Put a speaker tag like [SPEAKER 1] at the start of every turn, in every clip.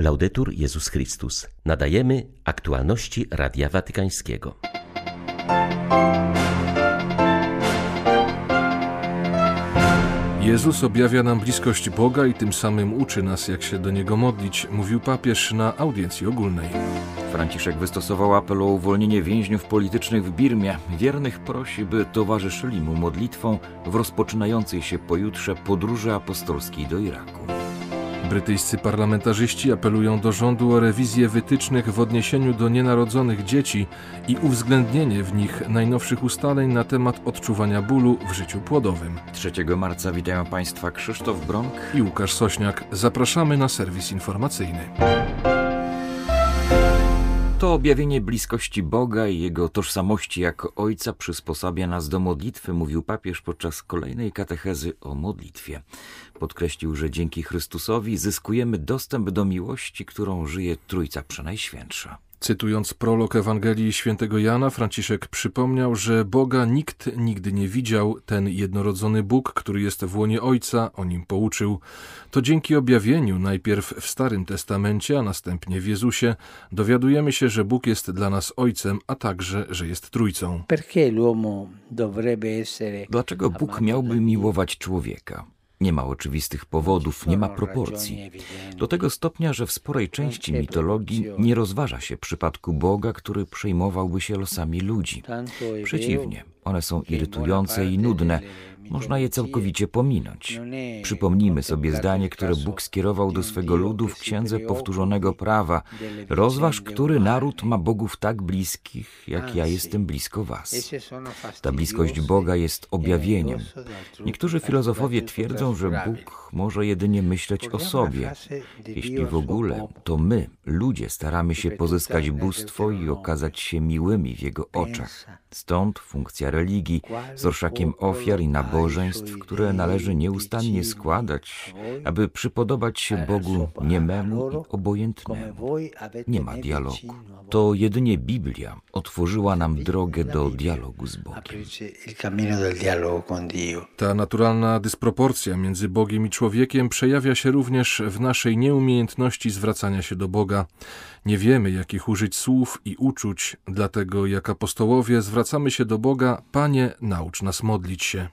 [SPEAKER 1] Laudetur Jezus Chrystus. Nadajemy aktualności Radia Watykańskiego.
[SPEAKER 2] Jezus objawia nam bliskość Boga i tym samym uczy nas, jak się do Niego modlić, mówił papież na audiencji ogólnej.
[SPEAKER 3] Franciszek wystosował apel o uwolnienie więźniów politycznych w Birmie. Wiernych prosi, by towarzyszyli mu modlitwą w rozpoczynającej się pojutrze podróży apostolskiej do Iraku.
[SPEAKER 2] Brytyjscy parlamentarzyści apelują do rządu o rewizję wytycznych w odniesieniu do nienarodzonych dzieci i uwzględnienie w nich najnowszych ustaleń na temat odczuwania bólu w życiu płodowym.
[SPEAKER 3] 3 marca witają Państwa Krzysztof Bronk
[SPEAKER 2] i Łukasz Sośniak. Zapraszamy na serwis informacyjny.
[SPEAKER 3] To objawienie bliskości Boga i Jego tożsamości jako Ojca przysposabia nas do modlitwy, mówił papież podczas kolejnej katechezy o modlitwie. Podkreślił, że dzięki Chrystusowi zyskujemy dostęp do miłości, którą żyje Trójca Przenajświętsza.
[SPEAKER 2] Cytując prolog Ewangelii świętego Jana, Franciszek przypomniał, że Boga nikt nigdy nie widział, ten jednorodzony Bóg, który jest w łonie Ojca, o nim pouczył. To dzięki objawieniu, najpierw w Starym Testamencie, a następnie w Jezusie, dowiadujemy się, że Bóg jest dla nas Ojcem, a także, że jest Trójcą.
[SPEAKER 3] Dlaczego Bóg miałby miłować człowieka? Nie ma oczywistych powodów, nie ma proporcji. Do tego stopnia, że w sporej części mitologii nie rozważa się przypadku Boga, który przejmowałby się losami ludzi. Przeciwnie, one są irytujące i nudne, można je całkowicie pominąć. Przypomnijmy sobie zdanie, które Bóg skierował do swego ludu w Księdze Powtórzonego Prawa. Rozważ, który naród ma bogów tak bliskich, jak ja jestem blisko was. Ta bliskość Boga jest objawieniem. Niektórzy filozofowie twierdzą, że Bóg może jedynie myśleć o sobie. Jeśli w ogóle, to my, ludzie, staramy się pozyskać bóstwo i okazać się miłymi w Jego oczach. Stąd funkcja religii z orszakiem ofiar i nabożeństw, które należy nieustannie składać, aby przypodobać się Bogu niememu i obojętnemu. Nie ma dialogu. To jedynie Biblia otworzyła nam drogę do dialogu z Bogiem.
[SPEAKER 2] Ta naturalna dysproporcja między Bogiem i człowiekiem przejawia się również w naszej nieumiejętności zwracania się do Boga. Nie wiemy, jakich użyć słów i uczuć, dlatego jak apostołowie zwracamy się do Boga, Panie, naucz nas modlić się.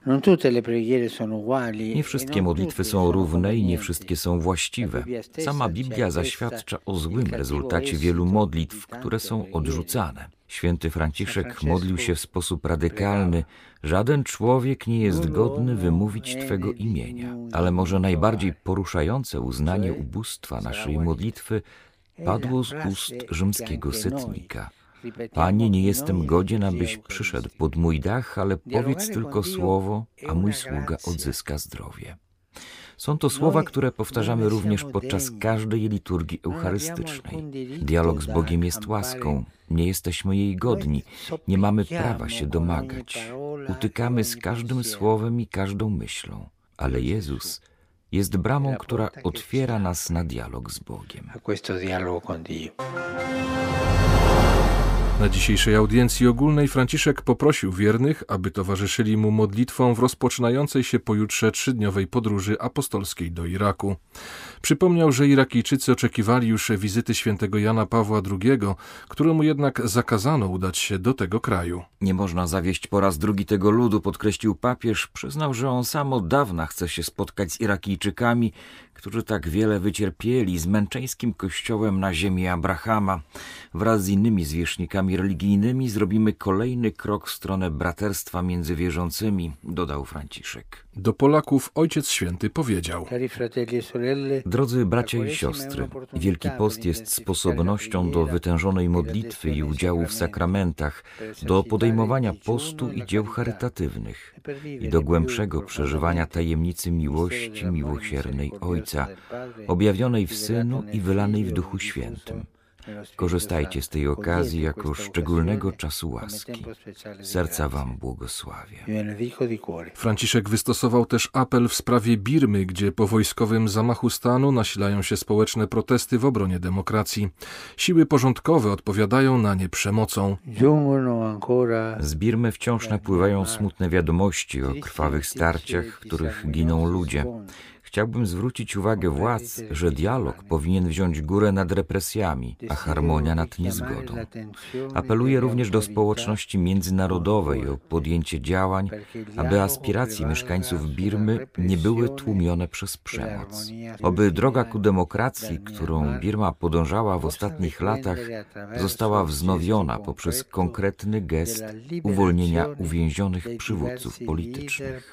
[SPEAKER 3] Nie wszystkie modlitwy są równe i nie wszystkie są właściwe. Sama Biblia zaświadcza o złym rezultacie wielu modlitw, które są odrzucane. Święty Franciszek modlił się w sposób radykalny. Żaden człowiek nie jest godny wymówić Twego imienia, ale może najbardziej poruszające uznanie ubóstwa naszej modlitwy padło z ust rzymskiego setnika. Panie, nie jestem godzien, abyś przyszedł pod mój dach, ale powiedz tylko słowo, a mój sługa odzyska zdrowie. Są to słowa, które powtarzamy również podczas każdej liturgii eucharystycznej. Dialog z Bogiem jest łaską, nie jesteśmy jej godni, nie mamy prawa się domagać. Utykamy z każdym słowem i każdą myślą, ale Jezus jest bramą, która otwiera nas na dialog z Bogiem.
[SPEAKER 2] Na dzisiejszej audiencji ogólnej Franciszek poprosił wiernych, aby towarzyszyli mu modlitwą w rozpoczynającej się pojutrze trzydniowej podróży apostolskiej do Iraku. Przypomniał, że Irakijczycy oczekiwali już wizyty świętego Jana Pawła II, któremu jednak zakazano udać się do tego kraju.
[SPEAKER 3] Nie można zawieść po raz drugi tego ludu, podkreślił papież. Przyznał, że on sam od dawna chce się spotkać z Irakijczykami, którzy tak wiele wycierpieli z męczeńskim kościołem na ziemi Abrahama. Wraz z innymi zwierzchnikami religijnymi zrobimy kolejny krok w stronę braterstwa między wierzącymi, dodał Franciszek.
[SPEAKER 2] Do Polaków Ojciec Święty powiedział:
[SPEAKER 3] Drodzy bracia i siostry, Wielki Post jest sposobnością do wytężonej modlitwy i udziału w sakramentach, do podejmowania postu i dzieł charytatywnych i do głębszego przeżywania tajemnicy miłości miłosiernej Ojca, objawionej w Synu i wylanej w Duchu Świętym. Korzystajcie z tej okazji jako szczególnego czasu łaski. Serca Wam błogosławię.
[SPEAKER 2] Franciszek wystosował też apel w sprawie Birmy, gdzie po wojskowym zamachu stanu nasilają się społeczne protesty w obronie demokracji. Siły porządkowe odpowiadają na nie przemocą.
[SPEAKER 3] Z Birmy wciąż napływają smutne wiadomości o krwawych starciach, w których giną ludzie. Chciałbym zwrócić uwagę władz, że dialog powinien wziąć górę nad represjami, a harmonia nad niezgodą. Apeluję również do społeczności międzynarodowej o podjęcie działań, aby aspiracje mieszkańców Birmy nie były tłumione przez przemoc. Oby droga ku demokracji, którą Birma podążała w ostatnich latach, została wznowiona poprzez konkretny gest uwolnienia uwięzionych przywódców politycznych.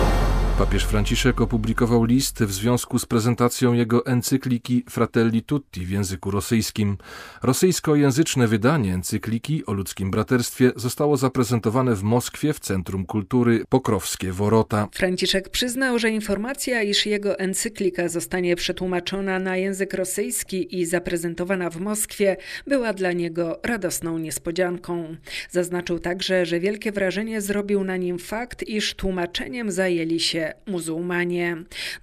[SPEAKER 2] Papież Franciszek opublikował list w związku z prezentacją jego encykliki Fratelli Tutti w języku rosyjskim. Rosyjskojęzyczne wydanie encykliki o ludzkim braterstwie zostało zaprezentowane w Moskwie w Centrum Kultury Pokrowskie Worota.
[SPEAKER 4] Franciszek przyznał, że informacja, iż jego encyklika zostanie przetłumaczona na język rosyjski i zaprezentowana w Moskwie, była dla niego radosną niespodzianką. Zaznaczył także, że wielkie wrażenie zrobił na nim fakt, iż tłumaczeniem zajęli się muzułmanie.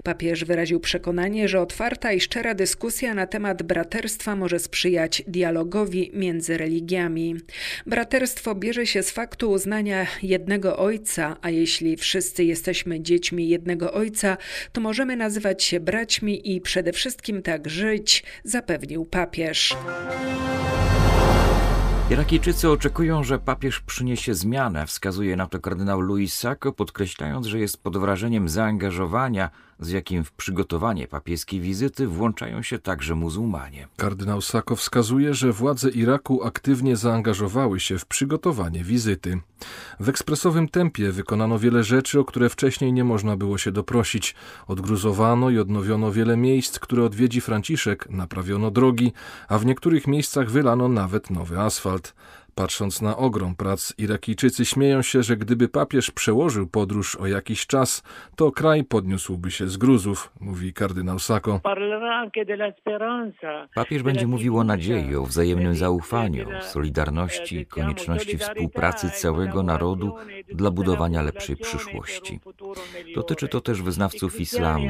[SPEAKER 4] Papież wyraził przekonanie, że otwarta i szczera dyskusja na temat braterstwa może sprzyjać dialogowi między religiami. Braterstwo bierze się z faktu uznania jednego ojca, a jeśli wszyscy jesteśmy dziećmi jednego ojca, to możemy nazywać się braćmi i przede wszystkim tak żyć, zapewnił papież.
[SPEAKER 3] Irakijczycy oczekują, że papież przyniesie zmianę, wskazuje na to kardynał Louis Sacco, podkreślając, że jest pod wrażeniem zaangażowania z jakim w przygotowanie papieskiej wizyty włączają się także muzułmanie.
[SPEAKER 2] Kardynał Sako wskazuje, że władze Iraku aktywnie zaangażowały się w przygotowanie wizyty. W ekspresowym tempie wykonano wiele rzeczy, o które wcześniej nie można było się doprosić. Odgruzowano i odnowiono wiele miejsc, które odwiedzi Franciszek, naprawiono drogi, a w niektórych miejscach wylano nawet nowy asfalt. Patrząc na ogrom prac, Irakijczycy śmieją się, że gdyby papież przełożył podróż o jakiś czas, to kraj podniósłby się z gruzów, mówi kardynał Sako.
[SPEAKER 3] Papież będzie mówił o nadziei, o wzajemnym zaufaniu, solidarności, konieczności współpracy całego narodu dla budowania lepszej przyszłości. Dotyczy to też wyznawców islamu,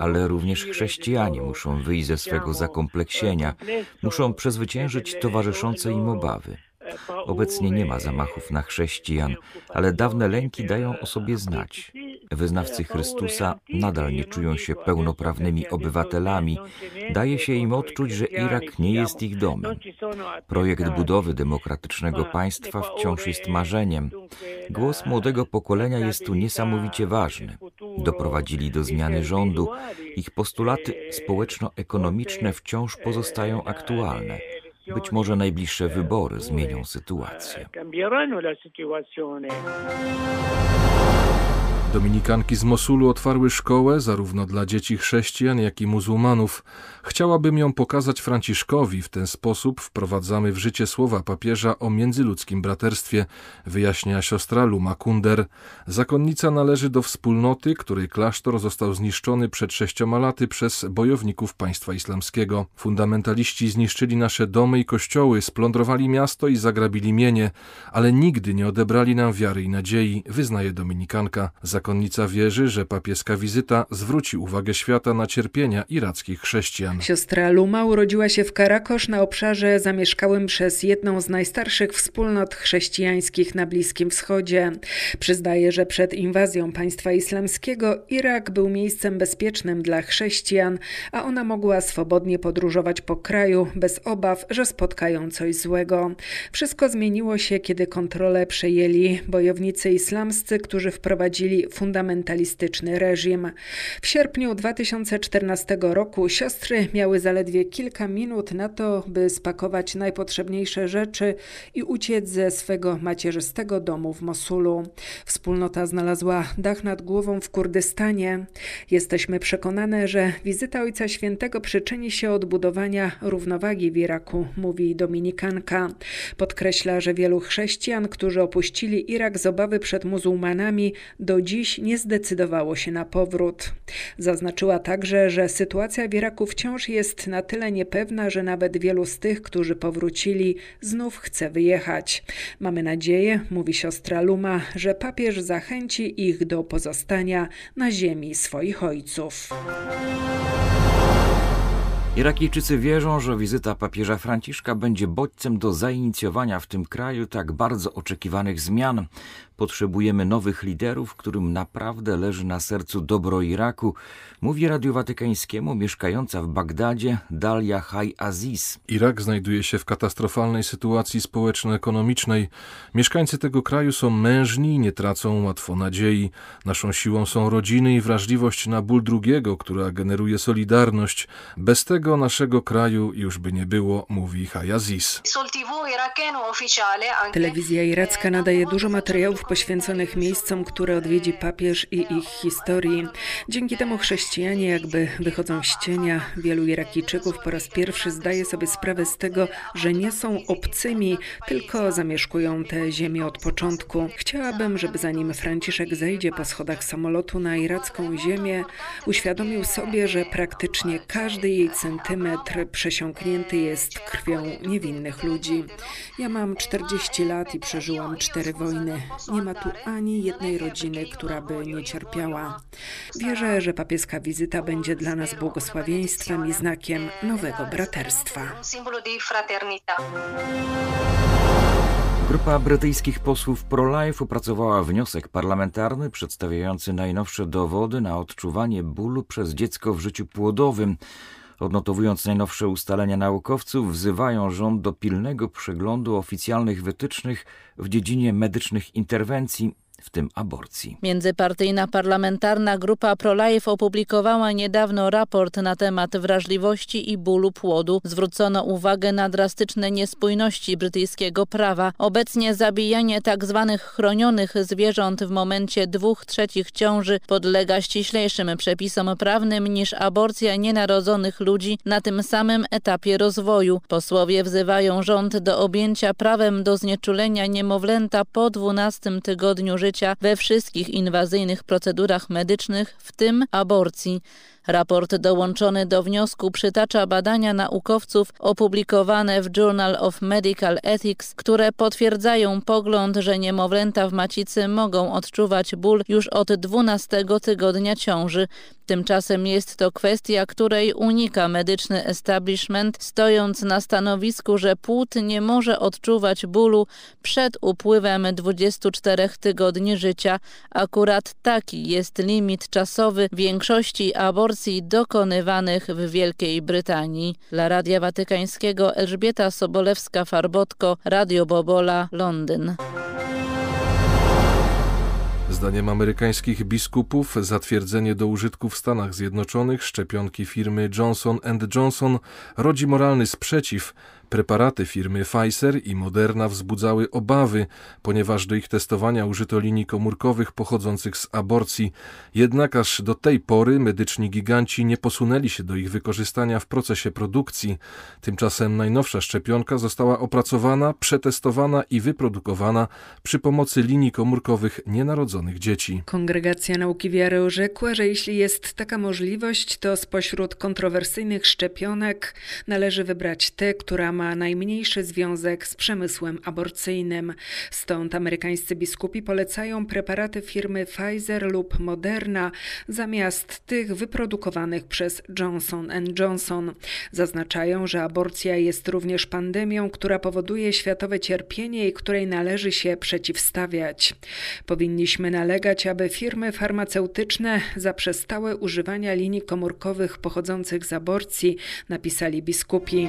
[SPEAKER 3] ale również chrześcijanie muszą wyjść ze swego zakompleksienia, muszą przezwyciężyć towarzyszące im obawy. Obecnie nie ma zamachów na chrześcijan, ale dawne lęki dają o sobie znać. Wyznawcy Chrystusa nadal nie czują się pełnoprawnymi obywatelami. Daje się im odczuć, że Irak nie jest ich domem. Projekt budowy demokratycznego państwa wciąż jest marzeniem. Głos młodego pokolenia jest tu niesamowicie ważny. Doprowadzili do zmiany rządu. Ich postulaty społeczno-ekonomiczne wciąż pozostają aktualne. Być może najbliższe wybory zmienią sytuację.
[SPEAKER 2] Dominikanki z Mosulu otwarły szkołę zarówno dla dzieci chrześcijan, jak i muzułmanów. Chciałabym ją pokazać Franciszkowi. W ten sposób wprowadzamy w życie słowa papieża o międzyludzkim braterstwie, wyjaśnia siostra Luma Kunder. Zakonnica należy do wspólnoty, której klasztor został zniszczony przed sześcioma laty przez bojowników państwa islamskiego. Fundamentaliści zniszczyli nasze domy i kościoły, splądrowali miasto i zagrabili mienie, ale nigdy nie odebrali nam wiary i nadziei, wyznaje dominikanka. Wierzy, że papieska wizyta zwróci uwagę świata na cierpienia irackich chrześcijan.
[SPEAKER 4] Siostra Luma urodziła się w Karakosz na obszarze zamieszkałym przez jedną z najstarszych wspólnot chrześcijańskich na Bliskim Wschodzie. Przyznaje, że przed inwazją państwa islamskiego Irak był miejscem bezpiecznym dla chrześcijan, a ona mogła swobodnie podróżować po kraju bez obaw, że spotkają coś złego. Wszystko zmieniło się, kiedy kontrolę przejęli bojownicy islamscy, którzy wprowadzili fundamentalistyczny reżim. W sierpniu 2014 roku siostry miały zaledwie kilka minut na to, by spakować najpotrzebniejsze rzeczy i uciec ze swego macierzystego domu w Mosulu. Wspólnota znalazła dach nad głową w Kurdystanie. Jesteśmy przekonane, że wizyta Ojca Świętego przyczyni się od budowania równowagi w Iraku, mówi Dominikanka. Podkreśla, że wielu chrześcijan, którzy opuścili Irak z obawy przed muzułmanami, do dziś nie zdecydowało się na powrót. Zaznaczyła także, że sytuacja w Iraku wciąż jest na tyle niepewna, że nawet wielu z tych, którzy powrócili, znów chce wyjechać. Mamy nadzieję, mówi siostra Luma, że papież zachęci ich do pozostania na ziemi swoich ojców.
[SPEAKER 3] Irakijczycy wierzą, że wizyta papieża Franciszka będzie bodźcem do zainicjowania w tym kraju tak bardzo oczekiwanych zmian. Potrzebujemy nowych liderów, którym naprawdę leży na sercu dobro Iraku, mówi Radiu Watykańskiemu mieszkająca w Bagdadzie Dalia Hay Aziz.
[SPEAKER 2] Irak znajduje się w katastrofalnej sytuacji społeczno-ekonomicznej. Mieszkańcy tego kraju są mężni i nie tracą łatwo nadziei. Naszą siłą są rodziny i wrażliwość na ból drugiego, która generuje solidarność. Bez tego naszego kraju już by nie było, mówi Hay Aziz.
[SPEAKER 4] Telewizja iracka nadaje dużo materiałów poświęconych miejscom, które odwiedzi papież i ich historii. Dzięki temu chrześcijanie jakby wychodzą z cienia. Wielu Irakijczyków po raz pierwszy zdaje sobie sprawę z tego, że nie są obcymi, tylko zamieszkują tę ziemię od początku. Chciałabym, żeby zanim Franciszek zejdzie po schodach samolotu na iracką ziemię, uświadomił sobie, że praktycznie każdy jej centymetr przesiąknięty jest krwią niewinnych ludzi. Ja mam 40 lat i przeżyłam cztery wojny. Nie ma tu ani jednej rodziny, która by nie cierpiała. Wierzę, że papieska wizyta będzie dla nas błogosławieństwem i znakiem nowego braterstwa.
[SPEAKER 3] Grupa brytyjskich posłów pro-life opracowała wniosek parlamentarny przedstawiający najnowsze dowody na odczuwanie bólu przez dziecko w życiu płodowym. Odnotowując najnowsze ustalenia naukowców, wzywają rząd do pilnego przeglądu oficjalnych wytycznych w dziedzinie medycznych interwencji w tym aborcji.
[SPEAKER 5] Międzypartyjna parlamentarna grupa ProLife opublikowała niedawno raport na temat wrażliwości i bólu płodu. Zwrócono uwagę na drastyczne niespójności brytyjskiego prawa. Obecnie zabijanie tzw. Tak chronionych zwierząt w momencie dwóch trzecich ciąży podlega ściślejszym przepisom prawnym niż aborcja nienarodzonych ludzi na tym samym etapie rozwoju. Posłowie wzywają rząd do objęcia prawem do znieczulenia niemowlęta po 12 tygodniu życia życia we wszystkich inwazyjnych procedurach medycznych, w tym aborcji. Raport dołączony do wniosku przytacza badania naukowców opublikowane w Journal of Medical Ethics, które potwierdzają pogląd, że niemowlęta w macicy mogą odczuwać ból już od 12 tygodnia ciąży. Tymczasem jest to kwestia, której unika medyczny establishment, stojąc na stanowisku, że płód nie może odczuwać bólu przed upływem 24 tygodni życia. Akurat taki jest limit czasowy większości aborcji dokonywanych w Wielkiej Brytanii. Dla Radia Watykańskiego Elżbieta Sobolewska-Farbotko, Radio Bobola, Londyn.
[SPEAKER 2] Zdaniem amerykańskich biskupów zatwierdzenie do użytku w Stanach Zjednoczonych szczepionki firmy Johnson Johnson rodzi moralny sprzeciw Preparaty firmy Pfizer i Moderna wzbudzały obawy, ponieważ do ich testowania użyto linii komórkowych pochodzących z aborcji. Jednak aż do tej pory medyczni giganci nie posunęli się do ich wykorzystania w procesie produkcji. Tymczasem najnowsza szczepionka została opracowana, przetestowana i wyprodukowana przy pomocy linii komórkowych nienarodzonych dzieci.
[SPEAKER 4] Kongregacja Nauki Wiary orzekła, że jeśli jest taka możliwość, to spośród kontrowersyjnych szczepionek należy wybrać tę, która ma najmniejszy związek z przemysłem aborcyjnym. Stąd amerykańscy biskupi polecają preparaty firmy Pfizer lub Moderna zamiast tych wyprodukowanych przez Johnson Johnson. Zaznaczają, że aborcja jest również pandemią, która powoduje światowe cierpienie i której należy się przeciwstawiać. Powinniśmy nalegać, aby firmy farmaceutyczne zaprzestały używania linii komórkowych pochodzących z aborcji, napisali biskupi.